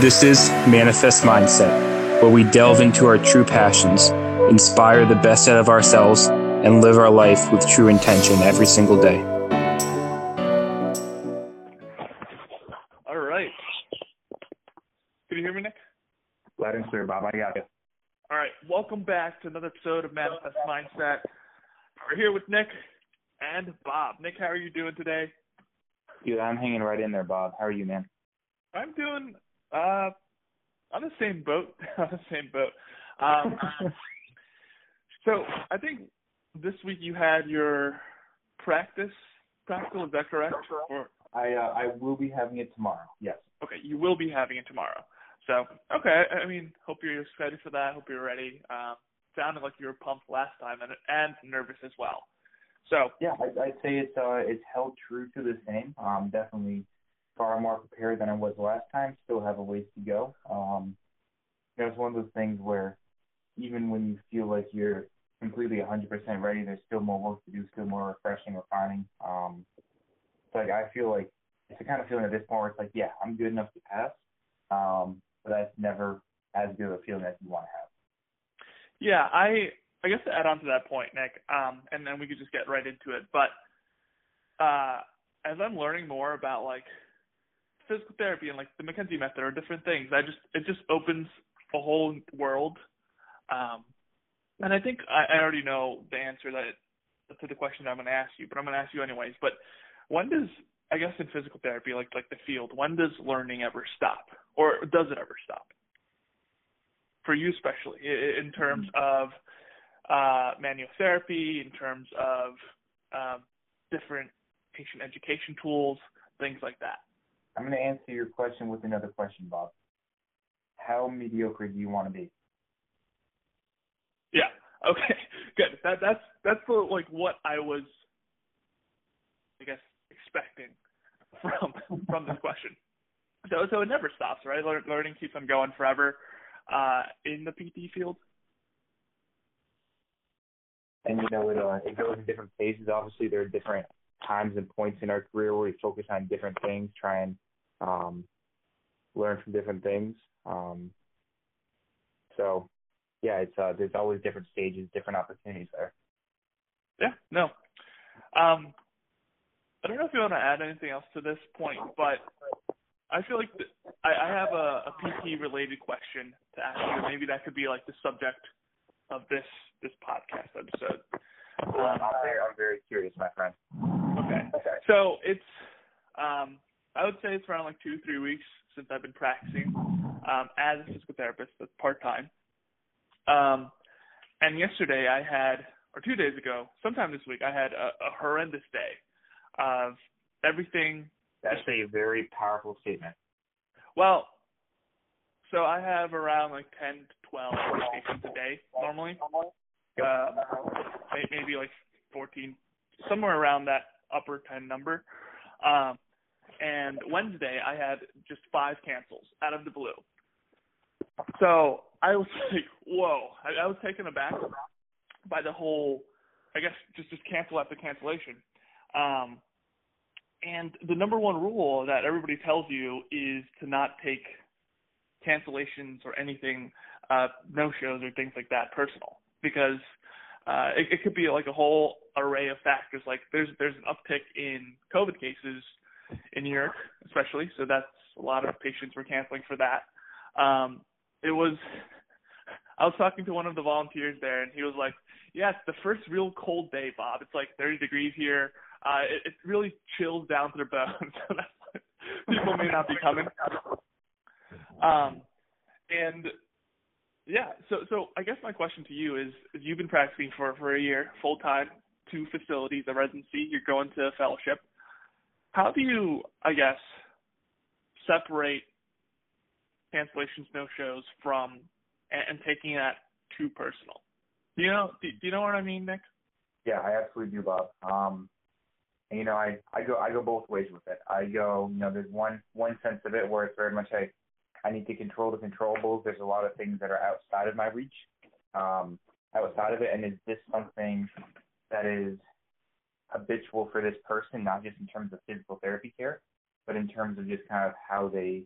This is Manifest Mindset, where we delve into our true passions, inspire the best out of ourselves, and live our life with true intention every single day. All right. Can you hear me, Nick? Loud and clear, Bob. I got you. All right. Welcome back to another episode of Manifest Mindset. We're here with Nick and Bob. Nick, how are you doing today? Dude, I'm hanging right in there, Bob. How are you, man? I'm doing uh on the same boat. on the same boat. Um, so I think this week you had your practice practical. Is that correct? Or I uh, I will be having it tomorrow. Yes. okay, you will be having it tomorrow. So okay, I mean, hope you're excited for that. Hope you're ready. Um, sounded like you were pumped last time and and nervous as well. So Yeah, I, I'd say it's uh it's held true to the same. Um, definitely far more prepared than I was last time. Still have a ways to go. Um, you know, it's one of those things where even when you feel like you're completely 100% ready, there's still more work to do, still more refreshing, refining. Um, like, I feel like it's the kind of feeling at this point where it's like, yeah, I'm good enough to pass. Um, but that's never as good a feeling as you want to have. Yeah, I I guess to add on to that point, Nick, um, and then we could just get right into it. But uh, as I'm learning more about like physical therapy and like the McKenzie method are different things, I just it just opens a whole world. Um, and I think I, I already know the answer that to the question that I'm going to ask you, but I'm going to ask you anyways. But when does I guess in physical therapy, like like the field, when does learning ever stop, or does it ever stop? For you especially, in terms of uh, manual therapy, in terms of um, different patient education tools, things like that. I'm going to answer your question with another question, Bob. How mediocre do you want to be? Yeah. Okay. Good. That that's that's the, like what I was, I guess, expecting from from this question. So so it never stops, right? Lear- learning keeps on going forever uh, in the PT field. and you know it uh, it goes in different phases. Obviously, there are different times and points in our career where we focus on different things, try and um, learn from different things. Um, so, yeah, it's uh, there's always different stages, different opportunities there. Yeah. No. Um, I don't know if you want to add anything else to this point, but I feel like th- I, I have a, a PT related question to ask you. Maybe that could be like the subject of this this podcast episode. Um, I'm very I'm very curious, my friend. Okay. Okay. So it's um I would say it's around like two, three weeks since I've been practicing um as a physical therapist, that's part time. Um and yesterday I had or two days ago, sometime this week, I had a, a horrendous day of everything That's a very powerful statement. well so I have around like ten to twelve patients a day normally. Uh, maybe like 14, somewhere around that upper 10 number. Um, and Wednesday I had just five cancels out of the blue. So I was like, whoa! I, I was taken aback by the whole, I guess, just just cancel after cancellation. Um, and the number one rule that everybody tells you is to not take cancellations or anything, uh, no shows or things like that personal because uh, it, it could be like a whole array of factors. Like there's there's an uptick in COVID cases in New York, especially. So that's a lot of patients were canceling for that. Um, it was. I was talking to one of the volunteers there, and he was like, "Yeah, the first real cold day, Bob. It's like 30 degrees here. Uh, it, it really chills down to the bones. people may not be coming." Um, and yeah, so so I guess my question to you is, is you've been practicing for for a year, full time, two facilities, a residency, you're going to a fellowship. How do you, I guess, separate cancellations, no shows from and, and taking that too personal? Do you know? Do, do you know what I mean, Nick? Yeah, I absolutely do, Bob. Um, and, you know, I, I go I go both ways with it. I go, you know, there's one one sense of it where it's very much like I need to control the controllables. There's a lot of things that are outside of my reach, um, outside of it. And is this something that is habitual for this person, not just in terms of physical therapy care, but in terms of just kind of how they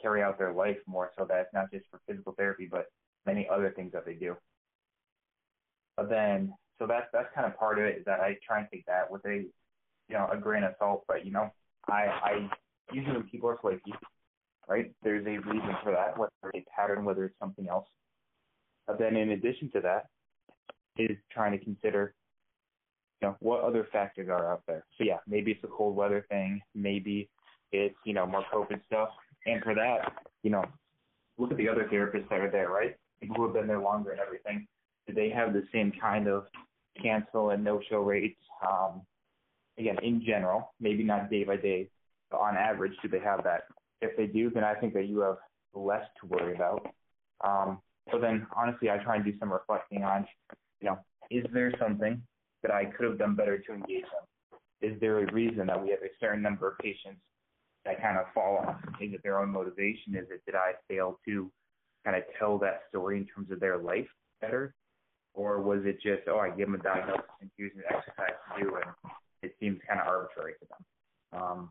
carry out their life more so that it's not just for physical therapy, but many other things that they do. But then, so that's that's kind of part of it is that I try and take that with a, you know, a grain of salt. But you know, I I usually when people are flaky, right? There's a reason for that, whether it's a pattern, whether it's something else. But then in addition to that, is trying to consider, you know, what other factors are out there. So yeah, maybe it's a cold weather thing, maybe it's you know more COVID stuff, and for that, you know, look at the other therapists that are there, right? People who have been there longer and everything. Do they have the same kind of cancel and no-show rates? Um, again, in general, maybe not day by day, but on average, do they have that? If they do, then I think that you have less to worry about. Um, so then, honestly, I try and do some reflecting on, you know, is there something that I could have done better to engage them? Is there a reason that we have a certain number of patients that kind of fall off Is it their own motivation? Is it did I fail to kind of tell that story in terms of their life better? Or was it just, oh, I give them a diagnosis and here's an exercise to do, and it seems kind of arbitrary to them. Um,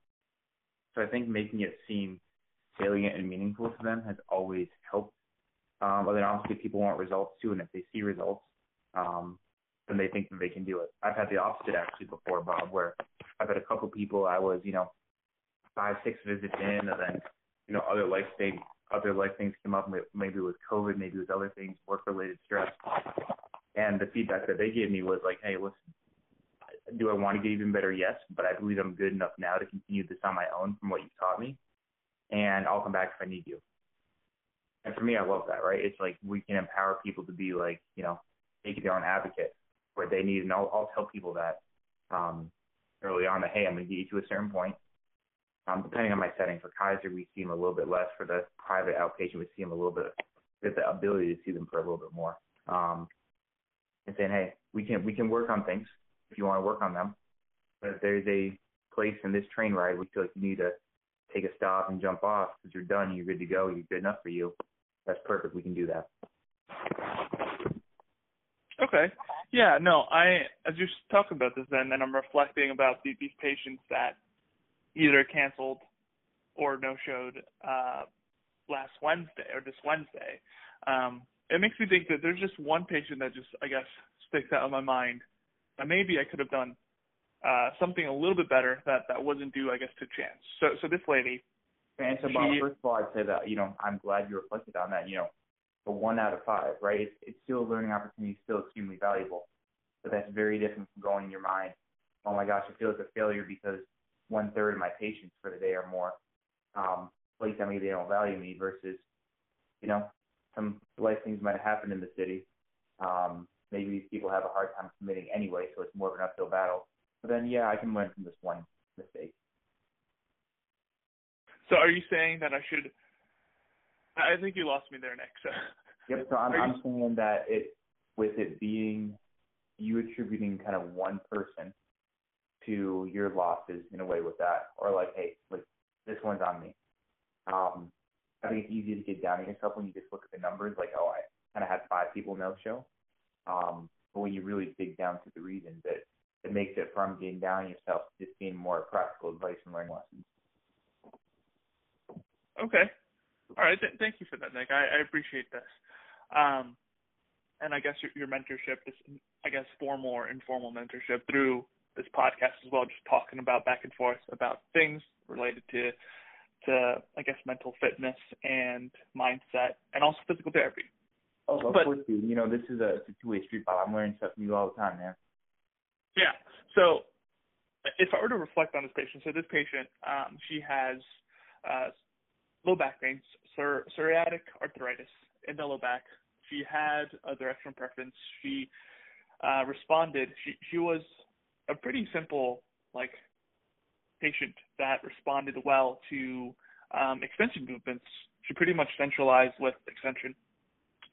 so I think making it seem salient and meaningful to them has always helped. Um, but then obviously people want results too, and if they see results, um, then they think that they can do it. I've had the opposite actually before, Bob, where I've had a couple people I was, you know, five, six visits in, and then you know other life state, other life things came up. Maybe it was COVID, maybe it was other things, work related stress. And the feedback that they gave me was like, hey, listen, do I want to get even better? Yes, but I believe I'm good enough now to continue this on my own from what you've taught me, and I'll come back if I need you. And for me, I love that, right? It's like we can empower people to be like, you know, make their own advocate where they need, and I'll, I'll tell people that um, early on that, hey, I'm going to get you to a certain point. Um, depending on my setting, for Kaiser, we see them a little bit less. For the private outpatient, we see them a little bit. Have the ability to see them for a little bit more. Um, and saying, hey, we can we can work on things if you want to work on them. But if there's a place in this train ride where feel like you need to take a stop and jump off because you're done, you're good to go, you're good enough for you, that's perfect. We can do that. Okay. Yeah, no, I as you're talking about this then and I'm reflecting about these, these patients that either canceled or no showed uh last Wednesday or this Wednesday. Um it makes me think that there's just one patient that just I guess sticks out in my mind. And maybe I could have done uh something a little bit better that that wasn't due I guess to chance. So so this lady and so Bob, first of all I'd say that, you know, I'm glad you reflected on that, you know, a one out of five, right? It's it's still a learning opportunity, still extremely valuable. But that's very different from going in your mind, oh my gosh, I feel like a failure because one third of my patients for the day or more um please tell me they don't value me versus, you know, some life things might have happened in the city. Um, maybe these people have a hard time committing anyway, so it's more of an uphill battle. But then, yeah, I can learn from this one mistake. So, are you saying that I should? I think you lost me there, Nick. So. Yep. So I'm, I'm saying that it, with it being you attributing kind of one person to your losses in a way with that, or like, hey, like this one's on me. Um, I think it's easy to get down on yourself when you just look at the numbers, like, oh, I kind of had five people no show. Um, but when you really dig down to the reasons, that it makes it from getting down on yourself to just being more practical advice and learning lessons. Okay. All right. Th- thank you for that, Nick. I, I appreciate this. Um, and I guess your, your mentorship, this I guess formal or informal mentorship through this podcast as well, just talking about back and forth about things related to to I guess mental fitness and mindset and also physical therapy. Oh, of but, course, dude. You know, this is a, it's a two way street, Bob. I'm learning stuff from you all the time, man. Yeah. So if I were to reflect on this patient, so this patient, um, she has uh, low back pain, psor- psoriatic arthritis in the low back. She had a directional preference. She uh, responded. She she was a pretty simple like patient that responded well to um, extension movements. She pretty much centralized with extension.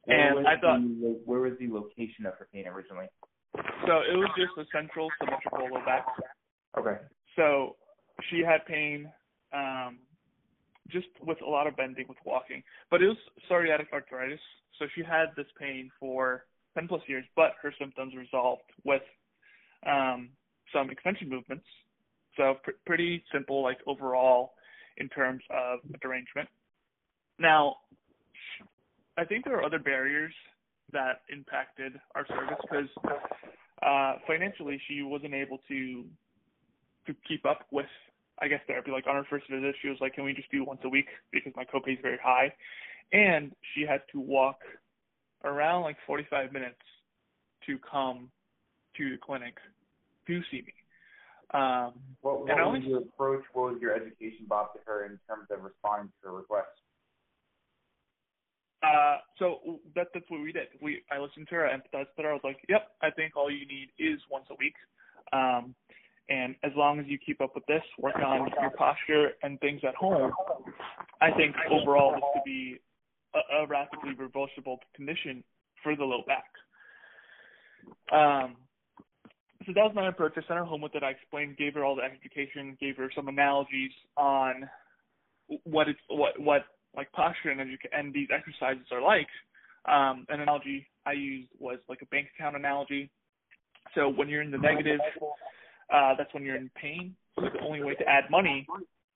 Where and I thought, the, where was the location of her pain originally? So it was just a central symmetrical low back. Okay. So she had pain, um, just with a lot of bending with walking, but it was psoriatic arthritis. So she had this pain for 10 plus years, but her symptoms resolved with um, some extension movements so pr- pretty simple, like overall, in terms of derangement. Now, I think there are other barriers that impacted our service because uh, financially she wasn't able to to keep up with I guess therapy. Like on her first visit, she was like, "Can we just do once a week because my copay is very high," and she had to walk around like 45 minutes to come to the clinic to see me. Um, what what was your approach? What was your education, Bob, to her in terms of responding to her requests? Uh, so that that's what we did. We I listened to her, I empathized with her. I was like, "Yep, I think all you need is once a week." Um, and as long as you keep up with this, work on your posture and things at home, I think overall this could be a, a rapidly reversible condition for the low back. Um, so that was my approach. I sent her home with it. I explained, gave her all the education, gave her some analogies on what it's what what like posture and and these exercises are like. Um, an analogy I used was like a bank account analogy. So when you're in the negative, uh, that's when you're in pain. So the only way to add money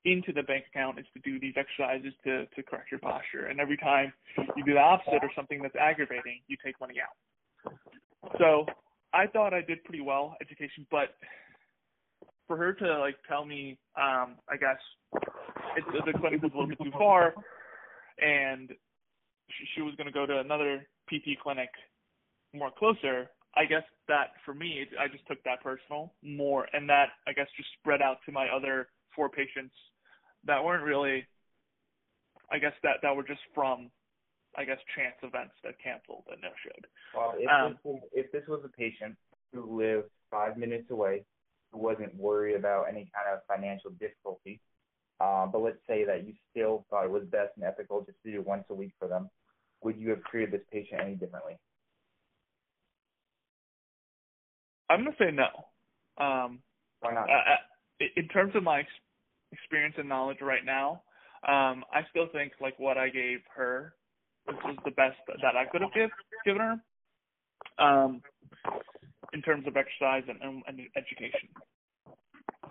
into the bank account is to do these exercises to, to correct your posture. And every time you do the opposite or something that's aggravating, you take money out. So I thought I did pretty well education, but for her to like tell me, um, I guess it, the clinic was a little bit too far, and she, she was going to go to another PT clinic more closer. I guess that for me, I just took that personal more, and that I guess just spread out to my other four patients that weren't really, I guess that that were just from, I guess chance events that canceled and no showed. Well, if, um, this was, if this was a patient who lived five minutes away, who wasn't worried about any kind of financial difficulty, um, but let's say that you still thought it was best and ethical just to do it once a week for them, would you have treated this patient any differently? I'm gonna say no. Um, Why not? Uh, in terms of my experience and knowledge right now, um, I still think like what I gave her this was the best that I could have give, given her. Um, in terms of exercise and, and, and education.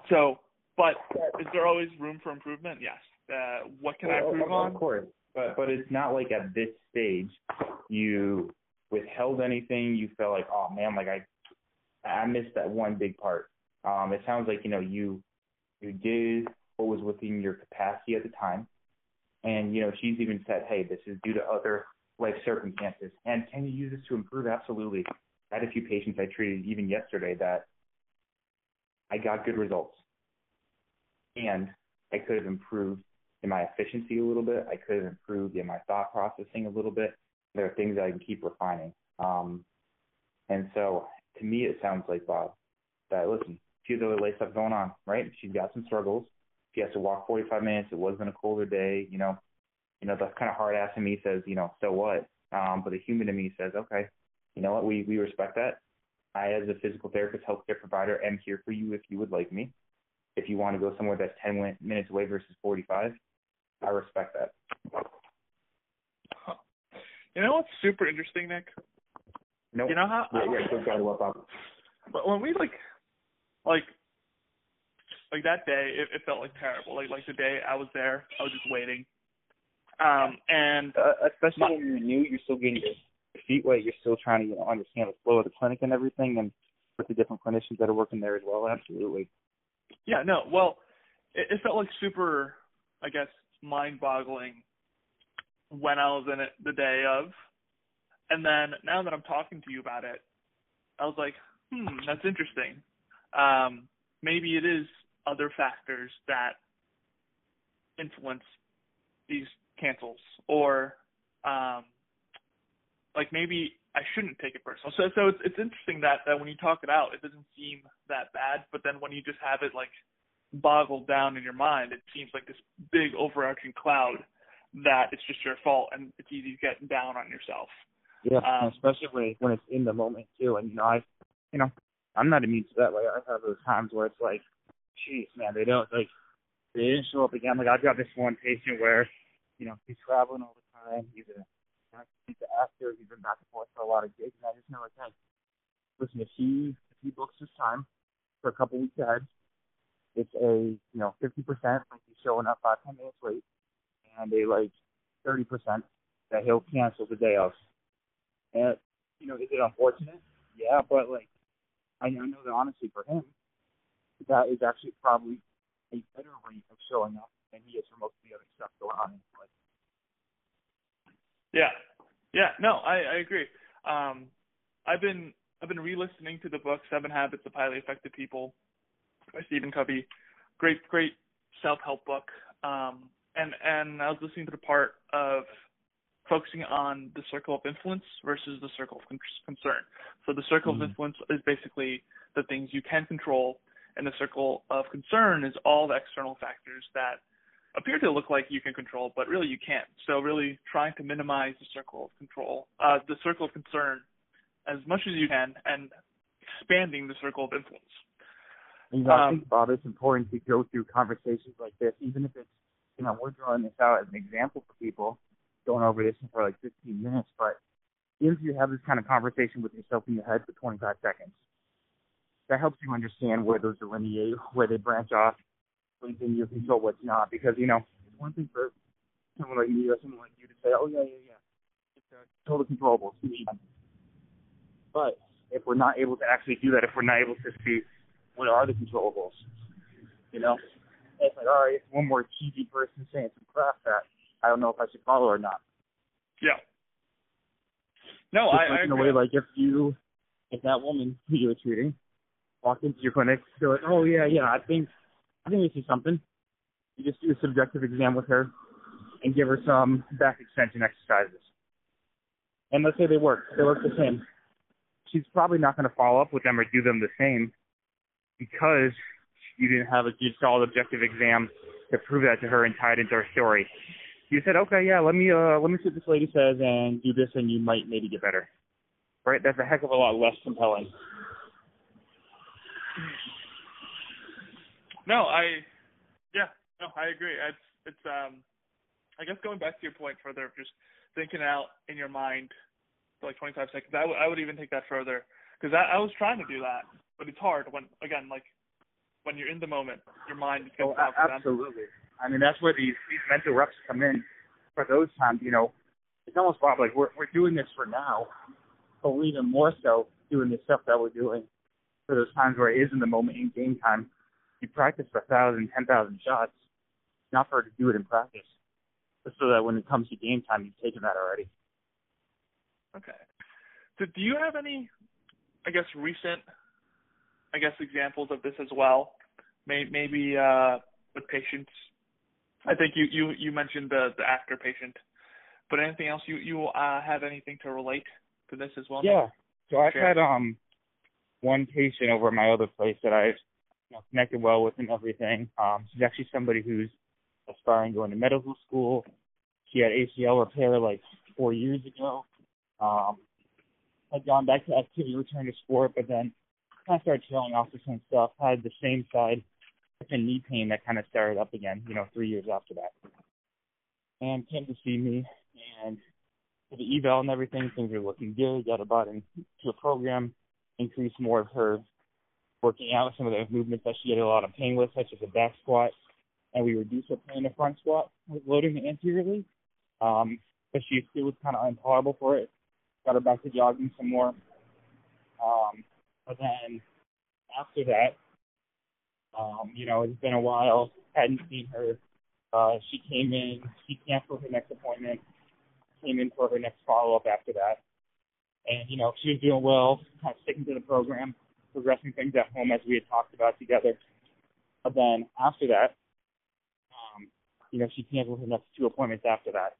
So, but is there always room for improvement? Yes. Uh, what can well, I improve on? Of course, but but it's not like at this stage you withheld anything. You felt like, oh man, like I I missed that one big part. Um, it sounds like you know you you did what was within your capacity at the time, and you know she's even said, hey, this is due to other life circumstances, and can you use this to improve? Absolutely. I had a few patients I treated even yesterday that I got good results, and I could have improved in my efficiency a little bit. I could have improved in my thought processing a little bit. There are things that I can keep refining. Um, and so to me, it sounds like Bob that listen, has other life stuff going on, right? She's got some struggles. She has to walk 45 minutes. It wasn't a colder day, you know. You know, the kind of hard ass in me says, you know, so what? Um, but the human in me says, okay, you know what? We we respect that. I, as a physical therapist, healthcare provider, am here for you if you would like me. If you want to go somewhere that's 10 minutes away versus 45, I respect that. You know what's super interesting, Nick? Nope. You know how? Yeah, yeah, go try to whip up. But when we like, like, like that day, it, it felt like terrible. Like, like the day I was there, I was just waiting. Um, and uh, especially my, when you're new, you're still getting your feet wet. You're still trying to you know understand the flow of the clinic and everything, and with the different clinicians that are working there as well. Absolutely. Yeah. No. Well, it, it felt like super, I guess, mind-boggling when I was in it the day of and then now that I'm talking to you about it, I was like, hmm, that's interesting. Um, maybe it is other factors that influence these cancels, or um, like maybe I shouldn't take it personal. So so it's it's interesting that that when you talk it out, it doesn't seem that bad, but then when you just have it like boggled down in your mind, it seems like this big overarching cloud that it's just your fault and it's easy to get down on yourself. Yeah, um, especially when when it's in the moment too. And you know, I, you know, I'm not immune to that. Like I have those times where it's like, geez, man, they don't like they didn't show up again. Like I've got this one patient where, you know, he's traveling all the time. He's a he's an actor. He's been back and forth for a lot of gigs, and I just know like, hey, listen, if he if he books his time for a couple weeks ahead, it's a you know 50% like he's showing up five ten minutes late, and a like 30% that he'll cancel the day of. And, you know, is it unfortunate? Yeah, but, like, I know that honestly for him, that is actually probably a better rate of showing up than he is for most of the other stuff going on in life. Yeah, yeah, no, I, I agree. Um, I've been I've been re-listening to the book Seven Habits of Highly Effective People by Stephen Covey. Great, great self-help book. Um, and and I was listening to the part of focusing on the circle of influence versus the circle of con- concern. So the circle mm-hmm. of influence is basically the things you can control, and the circle of concern is all the external factors that appear to look like you can control, but really you can't. So really trying to minimize the circle of control, uh, the circle of concern, as much as you can, and expanding the circle of influence. You know, um, I think Bob, it's important to go through conversations like this, even if it's you know we're drawing this out as an example for people, going over this for like 15 minutes, but if you have this kind of conversation with yourself in your head for 25 seconds, that helps you understand where those delineate, where they branch off, what's in your control, what's not. Because you know, it's one thing for someone like me or someone like you to say, "Oh yeah, yeah, yeah," it's uh, total controllable. But if we're not able to actually do that, if we're not able to see what are the controllables, you know, it's like, all right, one more cheesy person saying some crap that I don't know if I should follow or not. Yeah. No, Just I, like I in a way, like if you, if that woman who you were treating walked into your clinic, they're like, oh yeah, yeah, I think, I think this is something. You just do a subjective exam with her and give her some back extension exercises. And let's say they work, they work the same. She's probably not going to follow up with them or do them the same because you didn't have a good solid objective exam to prove that to her and tie it into her story. You said, okay, yeah, let me uh let me see what this lady says and do this, and you might maybe get better. Right? That's a heck of a lot less compelling. No, I, yeah, no, I agree. It's it's um, I guess going back to your point further, just thinking out in your mind for like 25 seconds. I, w- I would even take that further because I, I was trying to do that, but it's hard when again like when you're in the moment, your mind is oh, absolutely. I mean, that's where these these mental reps come in. For those times, you know, it's almost Bob like we're we're doing this for now, but we're even more so doing the stuff that we're doing for those times where it is in the moment in game time. You practice for a thousand, ten thousand shots, not for to do it in practice, but so that when it comes to game time, you've taken that already. Okay. So, do you have any, I guess, recent I guess examples of this as well. Maybe uh, with patients. I think you you you mentioned the the after patient, but anything else you you uh, have anything to relate to this as well? Yeah. So I've had um one patient over at my other place that I've you know, connected well with and everything. Um, she's actually somebody who's aspiring going to medical school. She had ACL repair like four years ago. Um, had gone back to activity, returned to sport, but then kind of started trailing off the same stuff. Had the same side and knee pain that kind of started up again, you know, three years after that. And came to see me, and for the eval and everything, things were looking good. Got her brought into a program, increased more of her working out, some of the movements that she had a lot of pain with, such as a back squat, and we reduced her pain in the front squat with loading anteriorly. Um, but she still was kind of intolerable for it. Got her back to jogging some more. Um, but then after that, um, you know, it's been a while. Hadn't seen her. Uh, she came in. She canceled her next appointment. Came in for her next follow up after that. And you know, she was doing well, kind of sticking to the program, progressing things at home as we had talked about together. But then after that, um, you know, she canceled her next two appointments after that.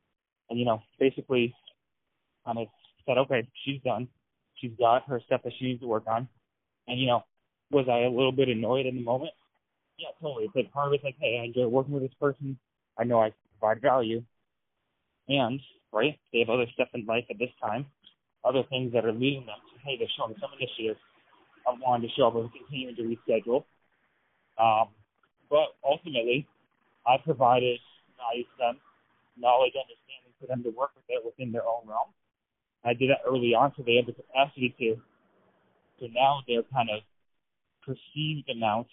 And you know, basically, kind of said, okay, she's done. She's got her stuff that she needs to work on. And, you know, was I a little bit annoyed in the moment? Yeah, totally. But part of it's like, hey, I enjoy working with this person. I know I provide value. And, right, they have other stuff in life at this time, other things that are leading them to, hey, they're showing some initiative of wanting to show up and continuing to reschedule. Um, but ultimately, I provided value to them, knowledge, understanding for them to work with it within their own realm. I did that early on, so they have the capacity to. So now their kind of perceived amount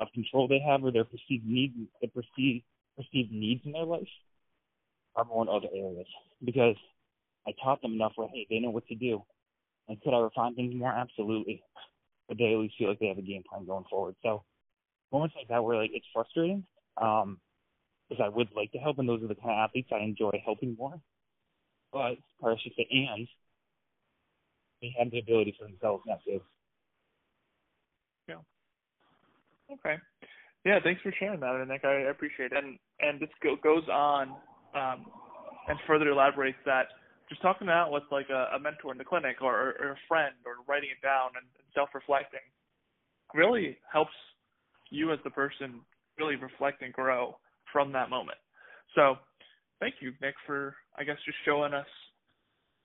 of control they have, or their perceived needs, the perceived perceived needs in their life, are more in other areas because I taught them enough where hey, they know what to do. And could I refine things more? Absolutely. But they at least feel like they have a game plan going forward. So moments like that where like it's frustrating, um, because I would like to help, and those are the kind of athletes I enjoy helping more. But, or I should say, and they have the ability for themselves not to. Yeah. Okay. Yeah, thanks for sharing that, Nick. I appreciate it. And and this go, goes on um, and further elaborates that just talking out with like a, a mentor in the clinic or, or a friend or writing it down and self-reflecting really helps you as the person really reflect and grow from that moment. So thank you, Nick, for I guess just showing us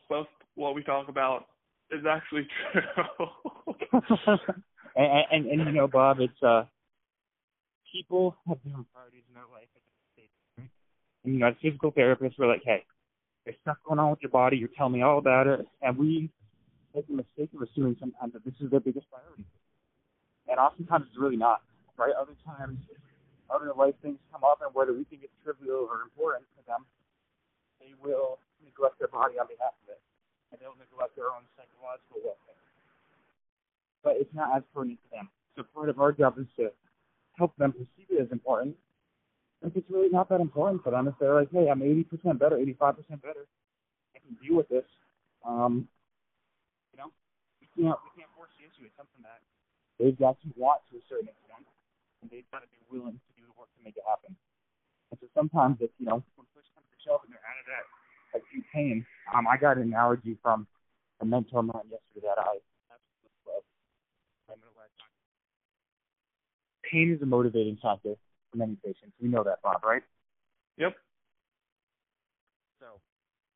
both what we talk about is actually true. and, and and you know, Bob, it's uh people have different priorities in their life. And, you know, as physical therapists, we're like, hey, there's stuff going on with your body. You're telling me all about it, and we make the mistake of assuming sometimes that this is their biggest priority. And oftentimes it's really not, right? Other times, other life things come up, and whether we think it's trivial or important to them, they will neglect their body on behalf of it, and they'll neglect their own psychological welfare. But it's not as pertinent to them. So part of our job is to help them perceive it as important if it's really not that important for them, if they're like, hey, I'm 80% better, 85% better, I can deal with this. Um, you know, we can't we can't force the issue. It's something that they've got to want to a certain extent, and they've got to be willing to do the work to make it happen. And so sometimes, if you know, when push comes to shove and they're out of that acute pain, um, I got an analogy from a mentor of mine yesterday that I absolutely love. I'm going to let Pain is a motivating factor for many patients. We know that, Bob, right? Yep. So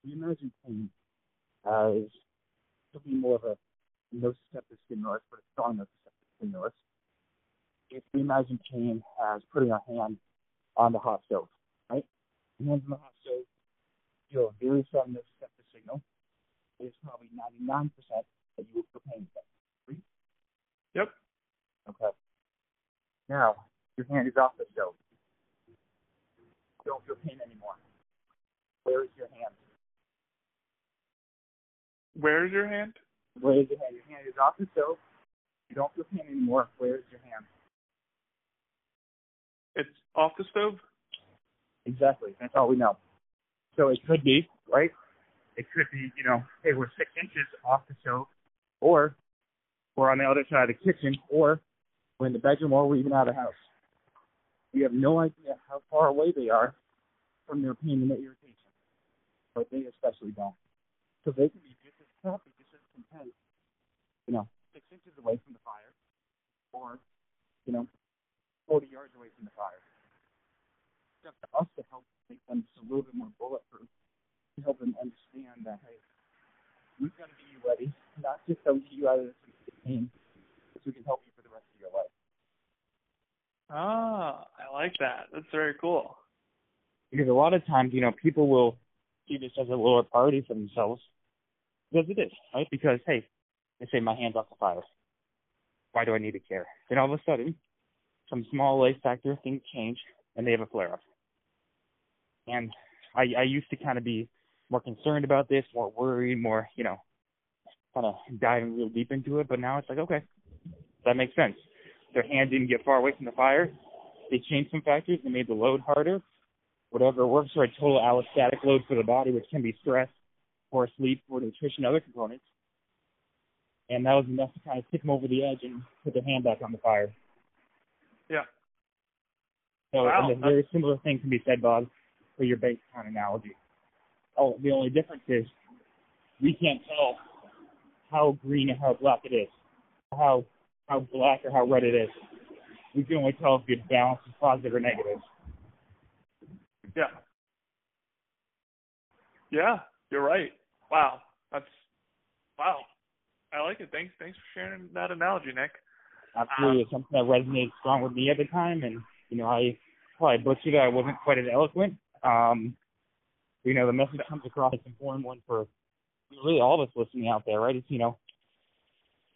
we imagine pain uh, as to be more of a nociceptive stimulus, but a strong nociceptive stimulus. If we imagine pain as putting our hand on the hot stove, right? Hands on the hot stove feel a very strong nociceptive signal. It's probably 99% that you will feel pain. Right? Yep. Okay. Now, your hand is off the stove. You don't feel pain anymore. Where is your hand? Where is your hand? Where is your hand? Your hand is off the stove. You don't feel pain anymore. Where is your hand? It's off the stove? Exactly. That's all we know. So it could be, right? It could be, you know, hey, we're six inches off the stove, or we're on the other side of the kitchen, or we're in the bedroom, or we're even out of the house. We have no idea how far away they are from their pain and their irritation, but they especially don't. So they can be just as happy, just as content, you know, six inches away from the fire, or, you know, 40 yards away from the fire. It's up to us to help make them just a little bit more bulletproof, to help them understand that, hey, we've got to you ready, not just so we get you out of this pain, so we can help you for the rest of your life. Ah, I like that. That's very cool. Because a lot of times, you know, people will see this as a lower priority for themselves. Because it is, right? Because, hey, they say my hand's off the fire. Why do I need to care? Then all of a sudden, some small life factor, things change, and they have a flare up. And I, I used to kind of be more concerned about this, more worried, more, you know, kind of diving real deep into it. But now it's like, okay, that makes sense their hand didn't get far away from the fire. They changed some factors They made the load harder. Whatever works for a total allostatic load for the body, which can be stress, or sleep, or nutrition, other components. And that was enough to kind of tip them over the edge and put their hand back on the fire. Yeah. So wow. and a very similar thing can be said, Bob, for your bank account analogy. Oh, the only difference is we can't tell how green and how black it is, how how black or how red it is. We can only tell if the balance is positive or negative. Yeah. Yeah, you're right. Wow. That's wow. I like it. Thanks thanks for sharing that analogy, Nick. Absolutely. Um, it's something that resonated strong with me at the time and you know, I probably butchered it. I wasn't quite as eloquent. Um you know, the message that comes across as important one for really all of us listening out there, right? It's you know,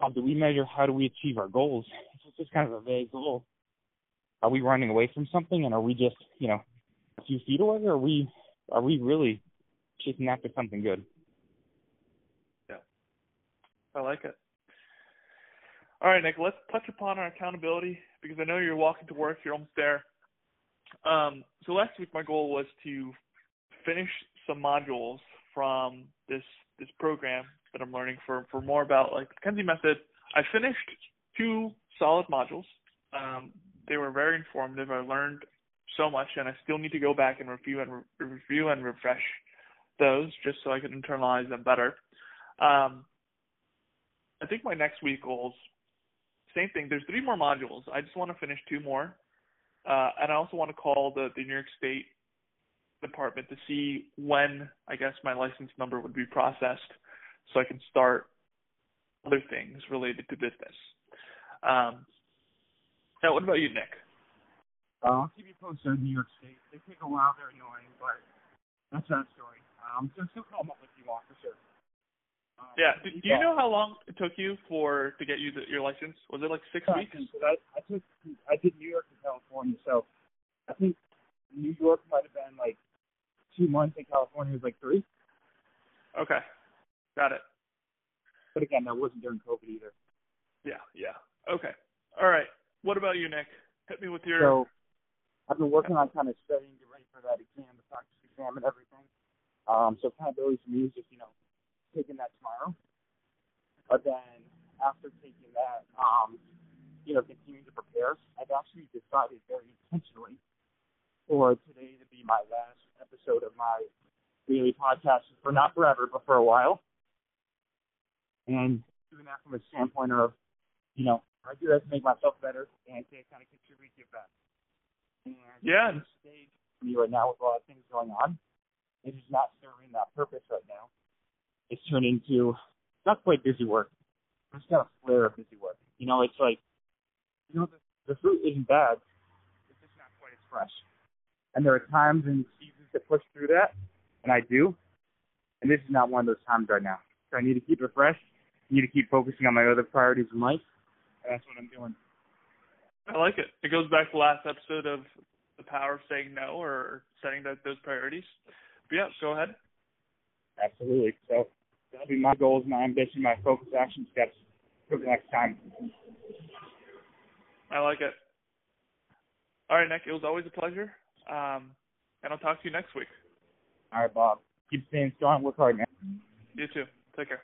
how do we measure how do we achieve our goals? It's just kind of a vague goal. Are we running away from something and are we just, you know, a few feet away or are we are we really chasing after something good? Yeah, I like it. All right, Nick, let's touch upon our accountability because I know you're walking to work, you're almost there. Um, so last week my goal was to finish some modules from this this program that I'm learning for for more about like the McKenzie method. I finished two solid modules. Um, they were very informative. I learned so much, and I still need to go back and review and re- review and refresh those just so I can internalize them better. Um, I think my next week goals same thing. There's three more modules. I just want to finish two more, uh, and I also want to call the, the New York State department to see when I guess my license number would be processed, so I can start other things related to business. Um, now, what about you, Nick? Uh, I'll keep you posted on New York State. They take a while. They're annoying, but that's that story. Um, so still call them up if you for sure. Yeah. Do, do you know how long it took you for to get you the, your license? Was it like six yeah, weeks? I, I took I did New York and California, so I think New York might have been like two months, and California was like three. Okay, got it. But again, that wasn't during COVID either. Yeah, yeah. Okay. All right. What about you, Nick? Hit me with your. So I've been working on kind of studying, get ready for that exam, the practice exam, and everything. Um, so accountability for me is just you know taking that tomorrow. But then after taking that, um, you know, continuing to prepare, I've actually decided very intentionally for today to be my last episode of my daily podcast for not forever, but for a while. And doing that from a standpoint of, you know, I do that to make myself better and to kind of contribute, give back. And yeah. stage for me right now with a lot of things going on, it is not serving that purpose right now it's turned into not quite busy work. It's got a flair of busy work. You know, it's like, you know, the, the fruit isn't bad. It's just not quite as fresh. And there are times and seasons that push through that, and I do. And this is not one of those times right now. So I need to keep it fresh. Need to keep focusing on my other priorities in life. And that's what I'm doing. I like it. It goes back to the last episode of the power of saying no or setting that, those priorities. But yeah, go ahead. Absolutely. So that'll be my goals, my ambition, my focus action steps for the next time. I like it. All right, Nick. It was always a pleasure. Um, and I'll talk to you next week. All right, Bob. Keep staying strong. Work hard, man. You too. Take care.